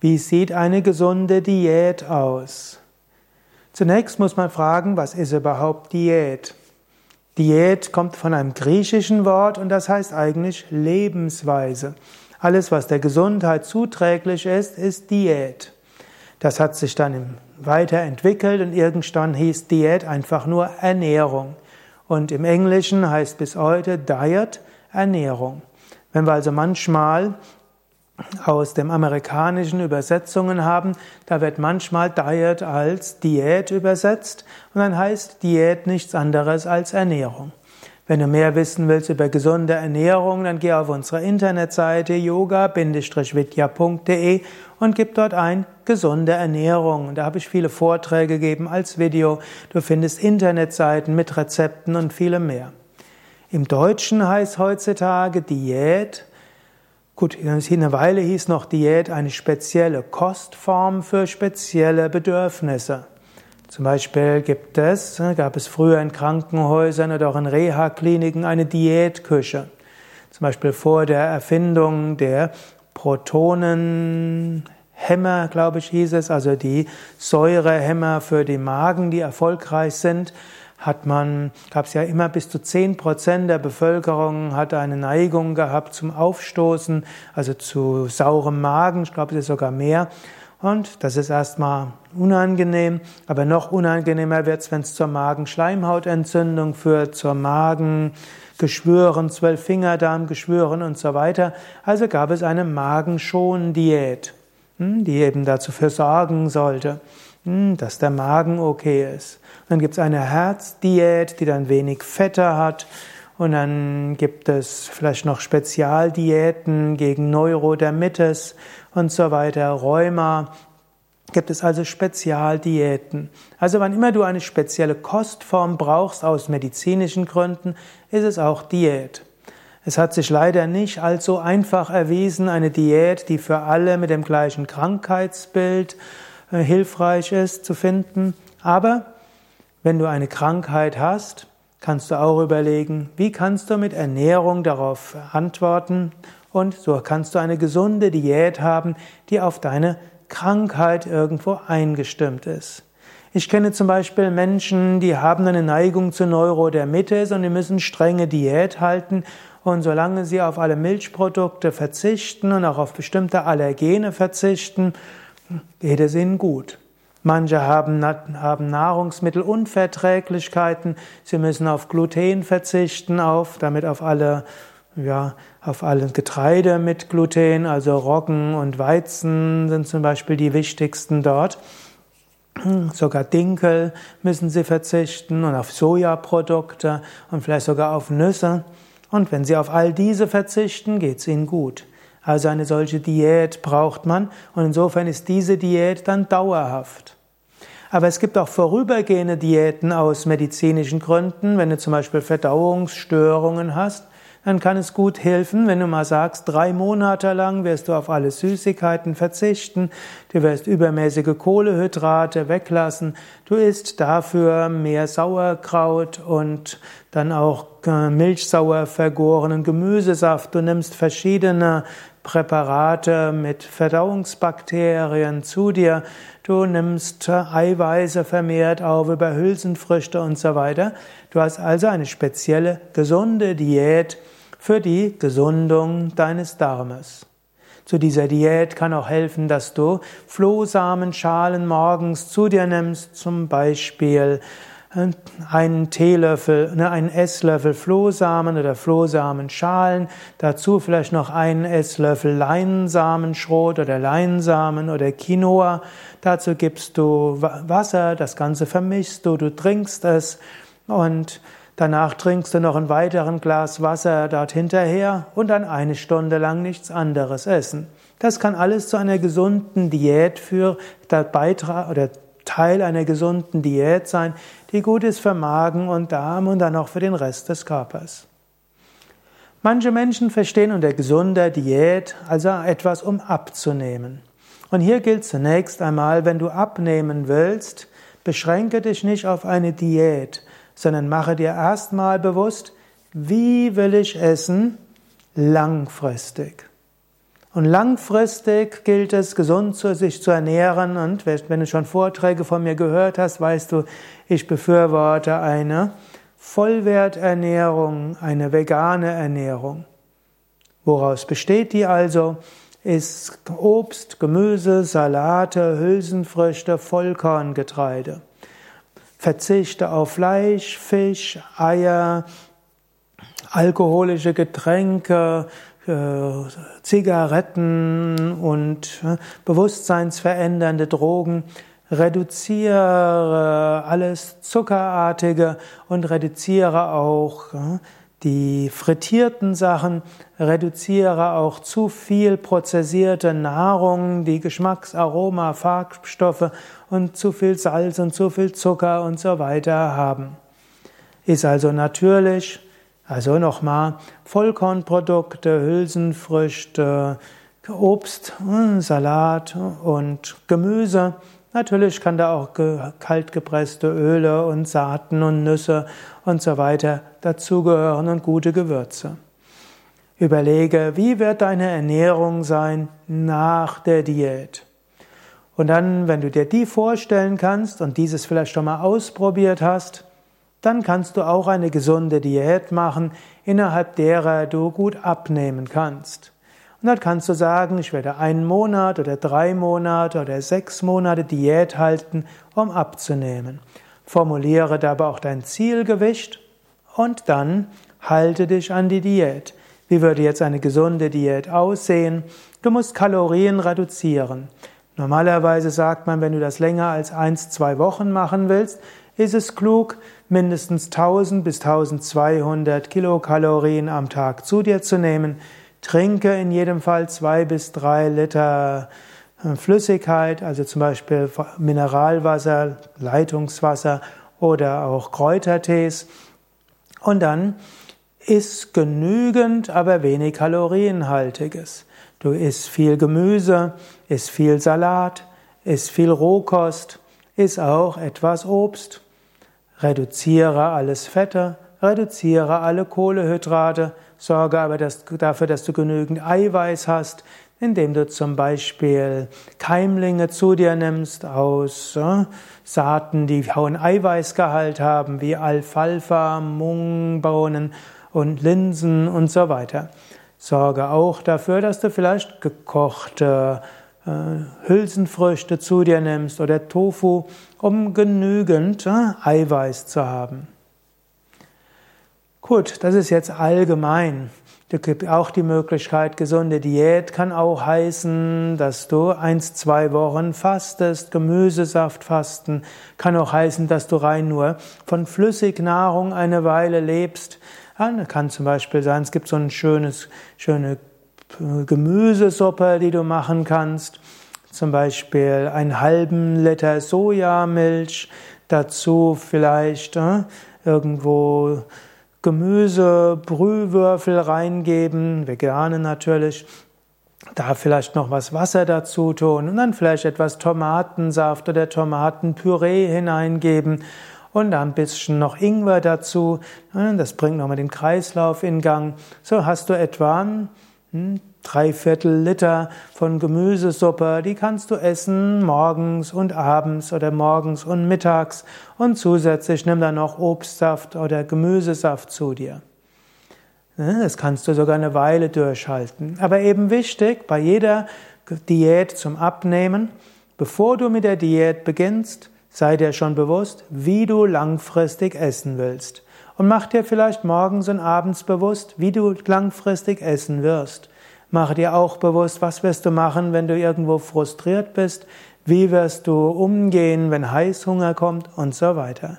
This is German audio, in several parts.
Wie sieht eine gesunde Diät aus? Zunächst muss man fragen, was ist überhaupt Diät? Diät kommt von einem griechischen Wort und das heißt eigentlich Lebensweise. Alles, was der Gesundheit zuträglich ist, ist Diät. Das hat sich dann weiterentwickelt und irgendwann hieß Diät einfach nur Ernährung. Und im Englischen heißt bis heute Diet Ernährung. Wenn wir also manchmal aus dem amerikanischen Übersetzungen haben, da wird manchmal Diet als Diät übersetzt und dann heißt Diät nichts anderes als Ernährung. Wenn du mehr wissen willst über gesunde Ernährung, dann geh auf unsere Internetseite yoga-vidya.de und gib dort ein gesunde Ernährung. Da habe ich viele Vorträge gegeben als Video. Du findest Internetseiten mit Rezepten und vielem mehr. Im Deutschen heißt heutzutage Diät Gut, eine Weile hieß noch Diät eine spezielle Kostform für spezielle Bedürfnisse. Zum Beispiel gibt es, gab es früher in Krankenhäusern oder auch in Reha-Kliniken eine Diätküche. Zum Beispiel vor der Erfindung der Protonenhämmer, glaube ich, hieß es, also die Säurehämmer für die Magen, die erfolgreich sind, hat man, gab es ja immer bis zu zehn Prozent der Bevölkerung hat eine Neigung gehabt zum Aufstoßen, also zu saurem Magen, ich glaube, es ist sogar mehr. Und das ist erstmal unangenehm, aber noch unangenehmer wird es, wenn es zur Magenschleimhautentzündung führt, zur Magengeschwüren, Zwölffingerdarmgeschwüren und so weiter. Also gab es eine Magenschondiät, hm, die eben dazu für sorgen sollte, dass der Magen okay ist. Dann gibt es eine Herzdiät, die dann wenig Fette hat. Und dann gibt es vielleicht noch Spezialdiäten gegen Neurodermitis und so weiter, Rheuma. Gibt es also Spezialdiäten. Also wann immer du eine spezielle Kostform brauchst aus medizinischen Gründen, ist es auch Diät. Es hat sich leider nicht allzu einfach erwiesen, eine Diät, die für alle mit dem gleichen Krankheitsbild hilfreich ist, zu finden. Aber wenn du eine Krankheit hast, kannst du auch überlegen, wie kannst du mit Ernährung darauf antworten und so kannst du eine gesunde Diät haben, die auf deine Krankheit irgendwo eingestimmt ist. Ich kenne zum Beispiel Menschen, die haben eine Neigung zu Neurodermitis und die müssen strenge Diät halten und solange sie auf alle Milchprodukte verzichten und auch auf bestimmte Allergene verzichten, geht es ihnen gut. Manche haben, haben Nahrungsmittelunverträglichkeiten, sie müssen auf Gluten verzichten, auf, damit auf alle, ja, auf alle Getreide mit Gluten, also Roggen und Weizen sind zum Beispiel die wichtigsten dort. Sogar Dinkel müssen sie verzichten und auf Sojaprodukte und vielleicht sogar auf Nüsse. Und wenn sie auf all diese verzichten, geht es ihnen gut. Also eine solche Diät braucht man und insofern ist diese Diät dann dauerhaft. Aber es gibt auch vorübergehende Diäten aus medizinischen Gründen. Wenn du zum Beispiel Verdauungsstörungen hast, dann kann es gut helfen, wenn du mal sagst, drei Monate lang wirst du auf alle Süßigkeiten verzichten, du wirst übermäßige Kohlehydrate weglassen, du isst dafür mehr Sauerkraut und dann auch äh, milchsauer vergorenen Gemüsesaft, du nimmst verschiedene Präparate mit Verdauungsbakterien zu dir, du nimmst Eiweiße vermehrt auf über Hülsenfrüchte und so weiter. Du hast also eine spezielle gesunde Diät für die Gesundung deines Darmes. Zu dieser Diät kann auch helfen, dass du Flohsamenschalen morgens zu dir nimmst, zum Beispiel einen Teelöffel, ne, einen Esslöffel Flohsamen oder Flohsamenschalen, dazu vielleicht noch einen Esslöffel Leinsamenschrot oder Leinsamen oder Quinoa. Dazu gibst du Wasser, das Ganze vermischst du, du trinkst es und danach trinkst du noch ein weiteren Glas Wasser dort hinterher und dann eine Stunde lang nichts anderes essen. Das kann alles zu einer gesunden Diät für der Beitrag oder Teil einer gesunden Diät sein, die gut ist für Magen und Darm und dann auch für den Rest des Körpers. Manche Menschen verstehen unter gesunder Diät also etwas, um abzunehmen. Und hier gilt zunächst einmal, wenn du abnehmen willst, beschränke dich nicht auf eine Diät, sondern mache dir erstmal bewusst, wie will ich essen langfristig. Und langfristig gilt es, gesund zu sich zu ernähren. Und wenn du schon Vorträge von mir gehört hast, weißt du, ich befürworte eine Vollwerternährung, eine vegane Ernährung. Woraus besteht die also? Ist Obst, Gemüse, Salate, Hülsenfrüchte, Vollkorngetreide. Verzichte auf Fleisch, Fisch, Eier, alkoholische Getränke, äh, Zigaretten und äh, bewusstseinsverändernde Drogen. Reduziere alles Zuckerartige und reduziere auch äh, die frittierten Sachen, reduziere auch zu viel prozessierte Nahrung, die Geschmacksaroma, Farbstoffe und zu viel Salz und zu viel Zucker und so weiter haben. Ist also natürlich, also nochmal, Vollkornprodukte, Hülsenfrüchte, Obst, hm, Salat und Gemüse. Natürlich kann da auch kaltgepresste Öle und Saaten und Nüsse und so weiter dazugehören und gute Gewürze. Überlege, wie wird deine Ernährung sein nach der Diät? Und dann, wenn du dir die vorstellen kannst und dieses vielleicht schon mal ausprobiert hast, dann kannst du auch eine gesunde Diät machen, innerhalb derer du gut abnehmen kannst. Und dann kannst du sagen, ich werde einen Monat oder drei Monate oder sechs Monate Diät halten, um abzunehmen. Formuliere dabei auch dein Zielgewicht und dann halte dich an die Diät. Wie würde jetzt eine gesunde Diät aussehen? Du musst Kalorien reduzieren. Normalerweise sagt man, wenn du das länger als eins, zwei Wochen machen willst, ist es klug, mindestens 1000 bis 1200 Kilokalorien am Tag zu dir zu nehmen. Trinke in jedem Fall zwei bis drei Liter äh, Flüssigkeit, also zum Beispiel Mineralwasser, Leitungswasser oder auch Kräutertees. Und dann isst genügend, aber wenig kalorienhaltiges. Du isst viel Gemüse, isst viel Salat, isst viel Rohkost, isst auch etwas Obst. Reduziere alles Fette, reduziere alle Kohlehydrate, sorge aber dafür, dass du genügend Eiweiß hast, indem du zum Beispiel Keimlinge zu dir nimmst aus äh, Saaten, die hohen Eiweißgehalt haben, wie Alfalfa, Mungbohnen und Linsen und so weiter. Sorge auch dafür, dass du vielleicht gekochte äh, Hülsenfrüchte zu dir nimmst oder Tofu, um genügend äh, Eiweiß zu haben. Gut, das ist jetzt allgemein. Es gibt auch die Möglichkeit, gesunde Diät kann auch heißen, dass du eins, zwei Wochen fastest, Gemüsesaft fasten, kann auch heißen, dass du rein nur von Flüssignahrung eine Weile lebst. Ja, kann zum Beispiel sein, es gibt so ein schönes, schöne Gemüsesuppe, die du machen kannst. Zum Beispiel einen halben Liter Sojamilch, dazu vielleicht äh, irgendwo Gemüse, Brühwürfel reingeben, vegane natürlich. Da vielleicht noch was Wasser dazu tun und dann vielleicht etwas Tomatensaft oder Tomatenpüree hineingeben und ein bisschen noch Ingwer dazu. Das bringt nochmal den Kreislauf in Gang. So hast du etwa hm, drei Viertel Liter von Gemüsesuppe, die kannst du essen morgens und abends oder morgens und mittags und zusätzlich nimm dann noch Obstsaft oder Gemüsesaft zu dir. Das kannst du sogar eine Weile durchhalten. Aber eben wichtig, bei jeder Diät zum Abnehmen, bevor du mit der Diät beginnst, sei dir schon bewusst, wie du langfristig essen willst. Und mach dir vielleicht morgens und abends bewusst, wie du langfristig essen wirst. Mache dir auch bewusst, was wirst du machen, wenn du irgendwo frustriert bist, wie wirst du umgehen, wenn Heißhunger kommt und so weiter.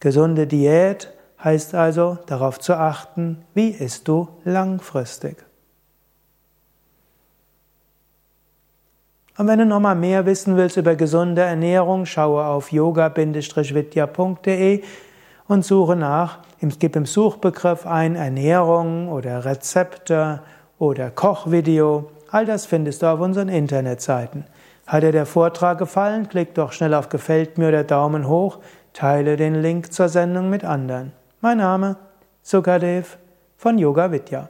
Gesunde Diät heißt also darauf zu achten, wie isst du langfristig. Und wenn du nochmal mehr wissen willst über gesunde Ernährung, schaue auf yoga-vidya.de und suche nach, gib im Suchbegriff ein Ernährung oder Rezepte oder Kochvideo. All das findest du auf unseren Internetseiten. Hat dir der Vortrag gefallen? Klick doch schnell auf Gefällt mir oder Daumen hoch, teile den Link zur Sendung mit anderen. Mein Name Sukadev von Yoga Vidya.